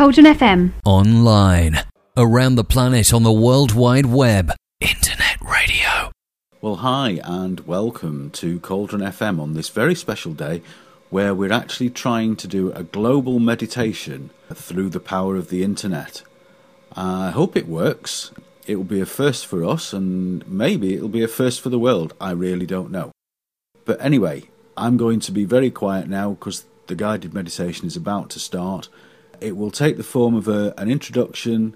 Cauldron FM. Online. Around the planet on the World Wide Web. Internet radio. Well, hi, and welcome to Cauldron FM on this very special day where we're actually trying to do a global meditation through the power of the internet. I hope it works. It will be a first for us, and maybe it'll be a first for the world. I really don't know. But anyway, I'm going to be very quiet now because the guided meditation is about to start. It will take the form of a, an introduction,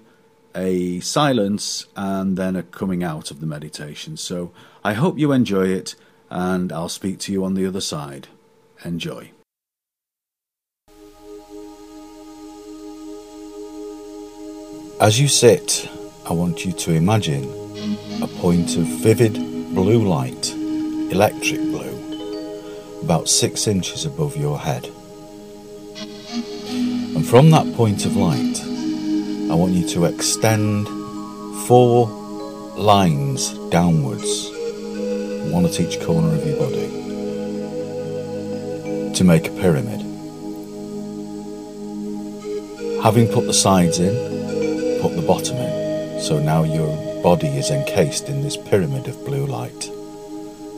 a silence, and then a coming out of the meditation. So I hope you enjoy it, and I'll speak to you on the other side. Enjoy. As you sit, I want you to imagine a point of vivid blue light, electric blue, about six inches above your head. From that point of light, I want you to extend four lines downwards, one at each corner of your body, to make a pyramid. Having put the sides in, put the bottom in, so now your body is encased in this pyramid of blue light,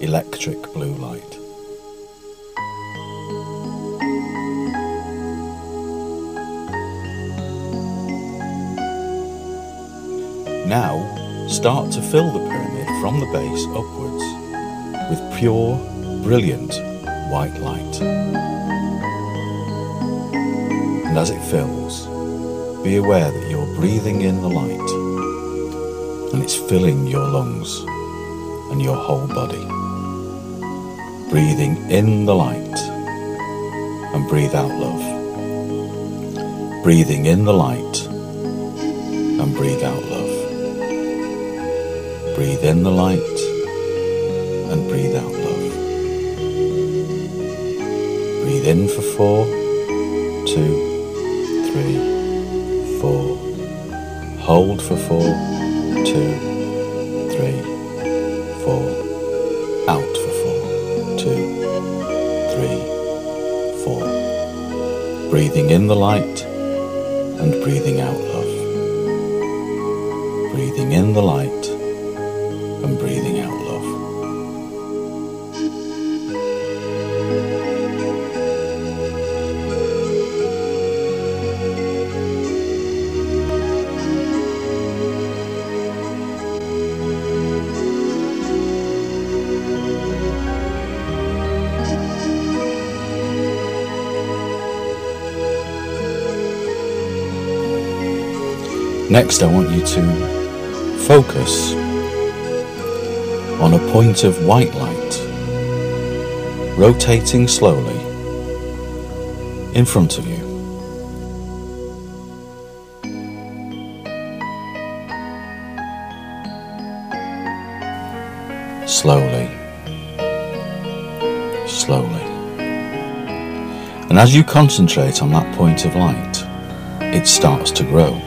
electric blue light. Now, start to fill the pyramid from the base upwards with pure, brilliant white light. And as it fills, be aware that you're breathing in the light and it's filling your lungs and your whole body. Breathing in the light and breathe out love. Breathing in the light and breathe out love. Breathe in the light and breathe out love. Breathe in for four, two, three, four. Hold for four, two, three, four. Out for four, two, three, four. Breathing in the light and breathing out love. Breathing in the light Next, I want you to focus on a point of white light rotating slowly in front of you. Slowly, slowly. And as you concentrate on that point of light, it starts to grow,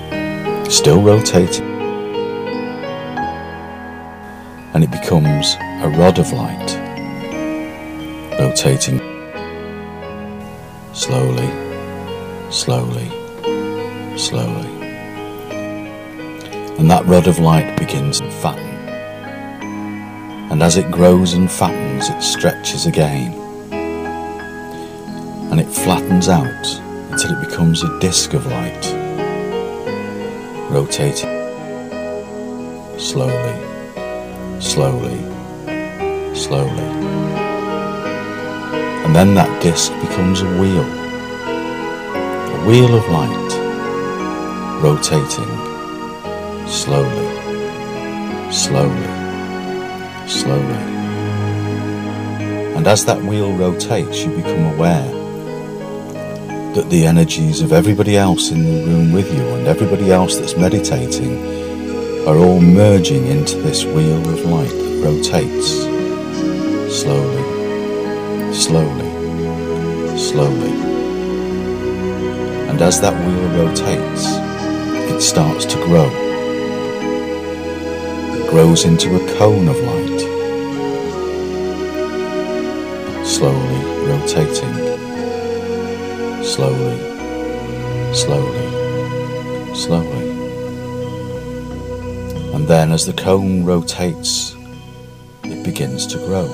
still rotating and it becomes a rod of light, rotating slowly, slowly, slowly. And that rod of light begins to fatten. And as it grows and fattens, it stretches again. And it flattens out until it becomes a disk of light, rotating slowly. Slowly, slowly. And then that disc becomes a wheel, a wheel of light, rotating. Slowly, slowly, slowly. And as that wheel rotates, you become aware that the energies of everybody else in the room with you and everybody else that's meditating are all merging into this wheel of light that rotates slowly, slowly, slowly. And as that wheel rotates, it starts to grow. It grows into a cone of light, slowly rotating, slowly, slowly, slowly. And then as the cone rotates, it begins to grow.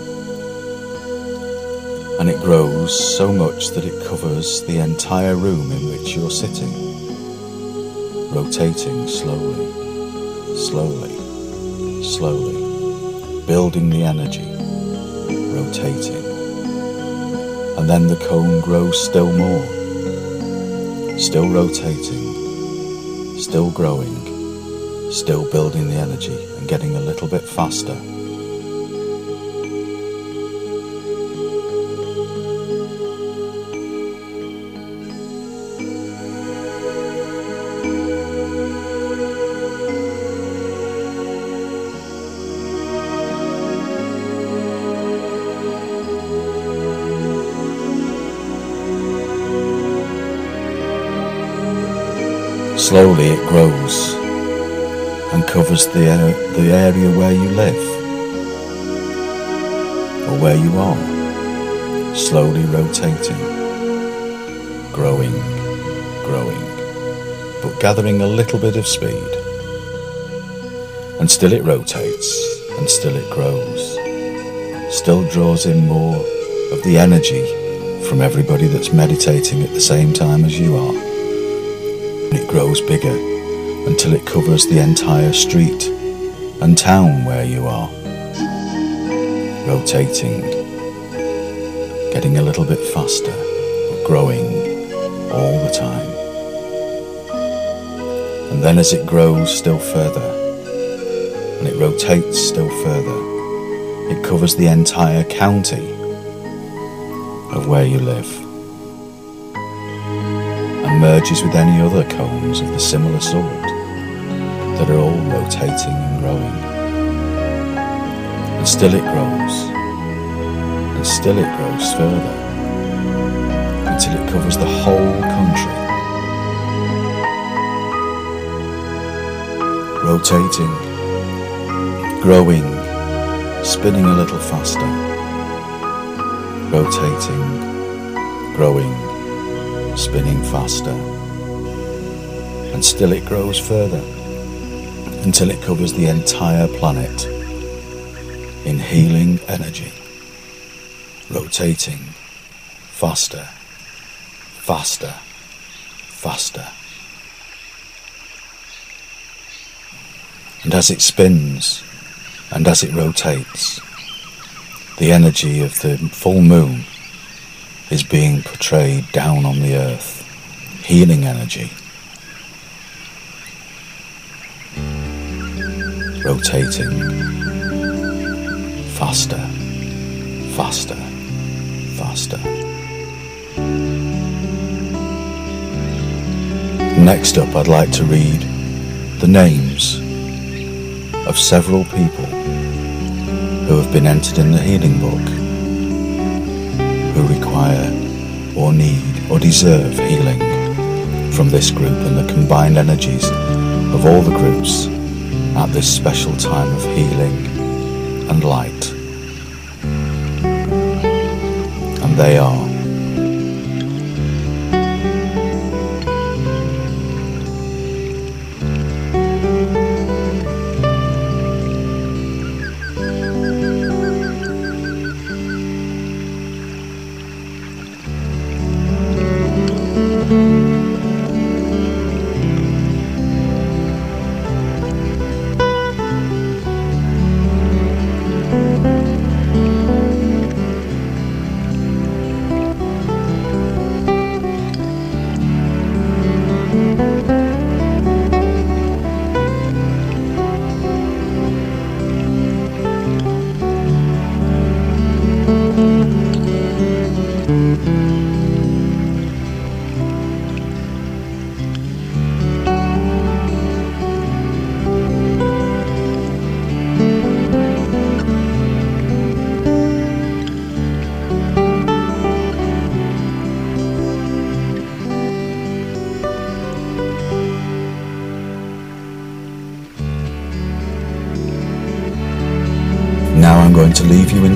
And it grows so much that it covers the entire room in which you're sitting, rotating slowly, slowly, slowly, building the energy, rotating. And then the cone grows still more, still rotating, still growing, still building the energy and getting a little bit faster. Slowly it grows and covers the, the area where you live or where you are, slowly rotating, growing, growing, but gathering a little bit of speed. And still it rotates and still it grows, still draws in more of the energy from everybody that's meditating at the same time as you are grows bigger until it covers the entire street and town where you are. Rotating, getting a little bit faster, but growing all the time. And then as it grows still further, and it rotates still further, it covers the entire county of where you live merges with any other cones of the similar sort that are all rotating and growing. And still it grows, and still it grows further until it covers the whole country. Rotating, growing, spinning a little faster, rotating, growing, spinning faster. And still it grows further until it covers the entire planet in healing energy, rotating faster, faster, faster. And as it spins and as it rotates, the energy of the full moon is being portrayed down on the earth. Healing energy. Rotating. Faster. Faster. Faster. Next up, I'd like to read the names of several people who have been entered in the healing book who require or need or deserve healing from this group and the combined energies of all the groups at this special time of healing and light. And they are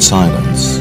silence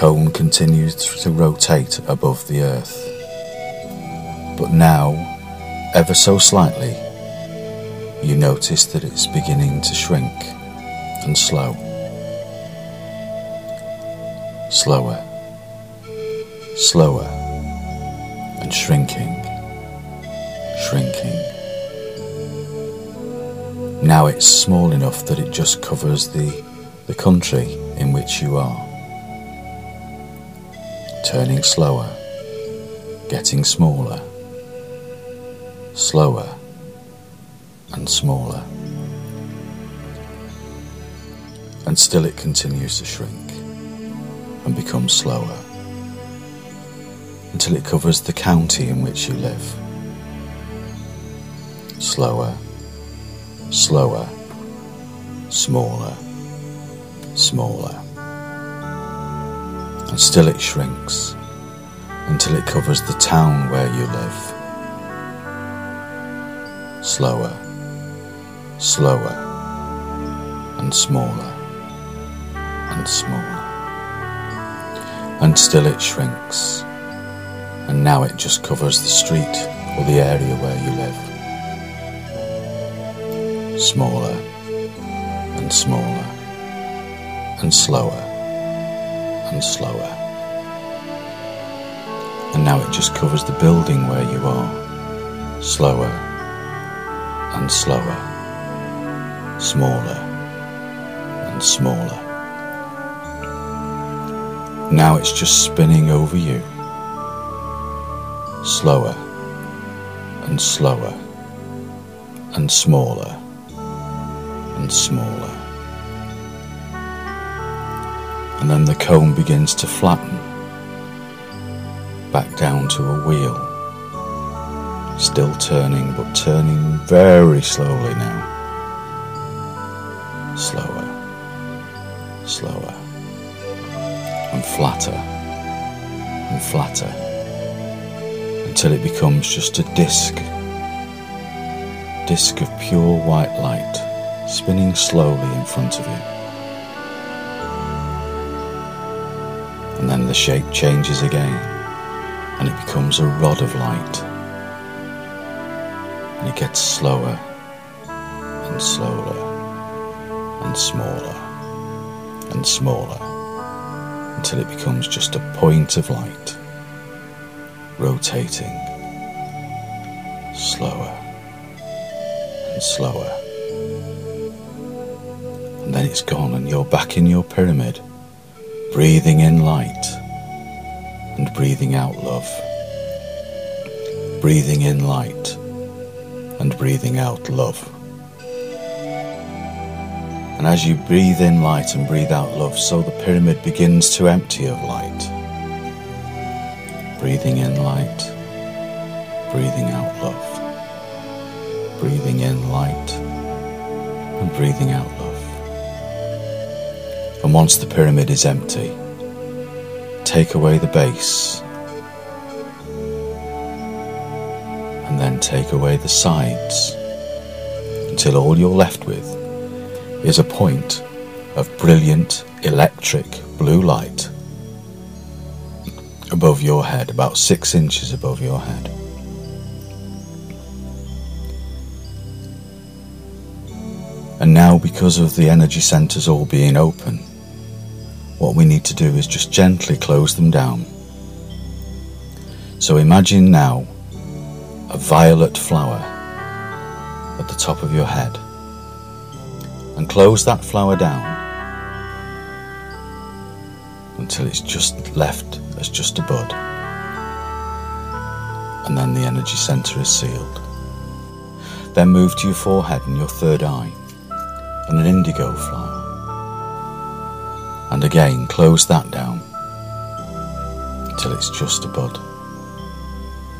cone continues to rotate above the earth. But now, ever so slightly, you notice that it's beginning to shrink and slow. Slower, slower, and shrinking, shrinking. Now it's small enough that it just covers the, the country in which you are. Turning slower, getting smaller, slower and smaller. And still it continues to shrink and become slower until it covers the county in which you live. Slower, slower, smaller, smaller. And still it shrinks until it covers the town where you live. Slower, slower, and smaller, and smaller. And still it shrinks, and now it just covers the street or the area where you live. Smaller, and smaller, and slower, and slower. And now it just covers the building where you are. Slower, and slower, smaller and smaller. Now it's just spinning over you, slower and slower and smaller and smaller. And then the cone begins to flatten back down to a wheel Still turning, but turning very slowly now. Slower, slower, and flatter, and flatter, until it becomes just a disc. Disc of pure white light spinning slowly in front of you. The shape changes again, and it becomes a rod of light and it gets slower and slower and smaller and smaller until it becomes just a point of light rotating slower and slower. And then it's gone, and you're back in your pyramid, breathing in light and breathing out love. Breathing in light and breathing out love. And as you breathe in light and breathe out love, so the pyramid begins to empty of light. Breathing in light, breathing out love. Breathing in light and breathing out love. And once the pyramid is empty, take away the base and then take away the sides until all you're left with is a point of brilliant electric blue light above your head, about six inches above your head. And now, because of the energy centers all being open, what we need to do is just gently close them down. So imagine now a violet flower at the top of your head and close that flower down until it's just left as just a bud and then the energy center is sealed. Then move to your forehead and your third eye and an indigo flower. And again close that down until it's just a bud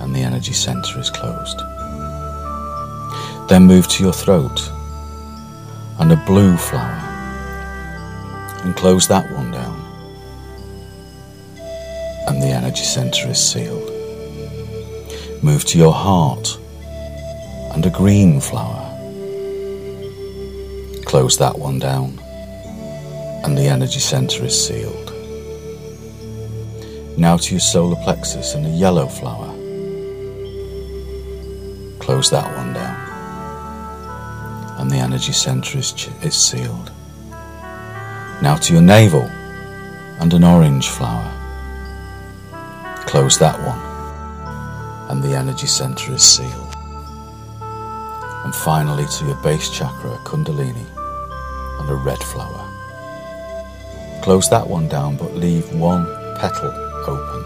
and the energy center is closed. Then move to your throat and a blue flower and close that one down and the energy center is sealed. Move to your heart and a green flower. Close that one down and the energy center is sealed. Now to your solar plexus and a yellow flower. Close that one down. And the energy center is, ch- is sealed. Now to your navel and an orange flower. Close that one. And the energy center is sealed. And finally to your base chakra, Kundalini, and a red flower. Close that one down, but leave one petal open.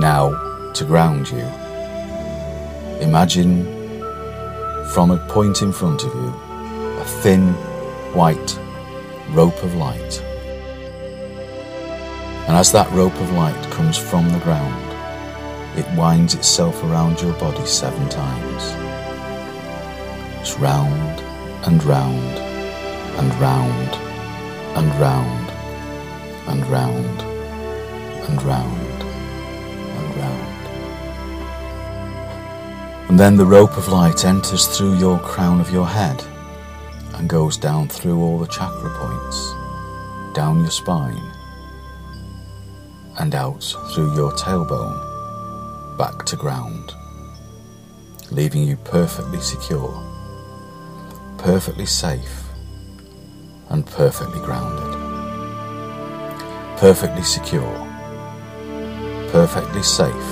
Now, to ground you, imagine from a point in front of you a thin white rope of light. And as that rope of light comes from the ground, it winds itself around your body seven times. It's round and round and round and round and round and round and round. And then the rope of light enters through your crown of your head and goes down through all the chakra points, down your spine, and out through your tailbone, back to ground, leaving you perfectly secure, perfectly safe and perfectly grounded. Perfectly secure, perfectly safe,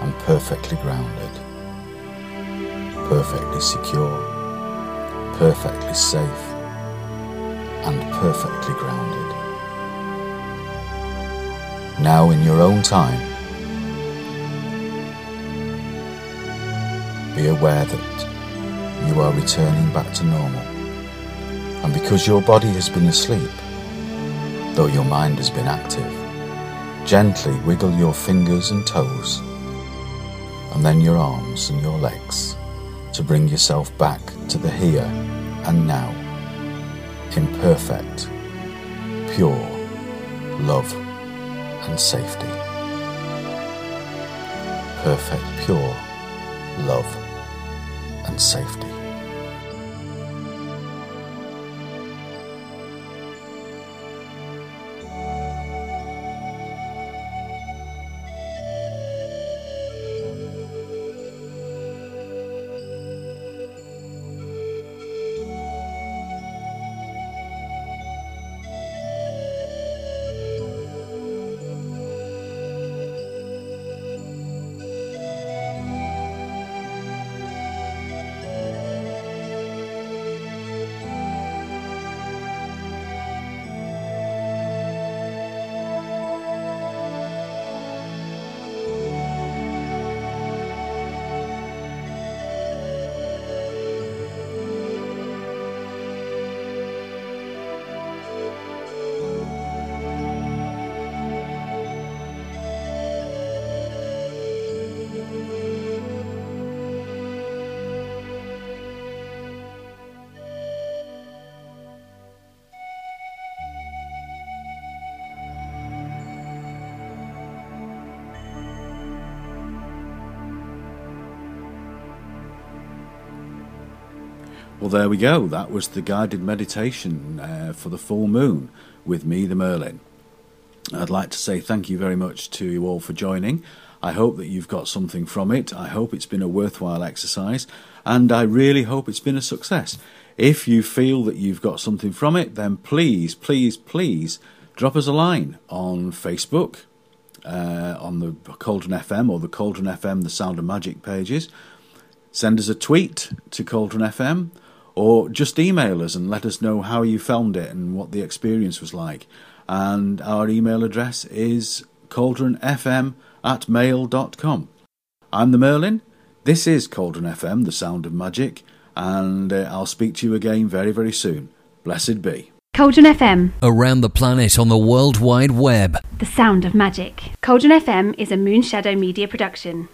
and perfectly grounded. Perfectly secure, perfectly safe, and perfectly grounded. Now, in your own time, be aware that you are returning back to normal and because your body has been asleep, though your mind has been active, gently wiggle your fingers and toes, and then your arms and your legs to bring yourself back to the here and now in perfect, pure love and safety. Perfect, pure love and safety. Well, there we go. That was the guided meditation uh, for the full moon with me, the Merlin. I'd like to say thank you very much to you all for joining. I hope that you've got something from it. I hope it's been a worthwhile exercise, and I really hope it's been a success. If you feel that you've got something from it, then please, please, please drop us a line on Facebook, uh, on the Cauldron FM or the Cauldron FM The Sound of Magic pages. Send us a tweet to Cauldron FM or just email us and let us know how you found it and what the experience was like. And our email address is cauldronfm at mail.com. I'm the Merlin. This is Cauldron FM, the sound of magic, and uh, I'll speak to you again very, very soon. Blessed be. Cauldron FM. Around the planet on the World Wide Web. The sound of magic. Cauldron FM is a Moonshadow Media production.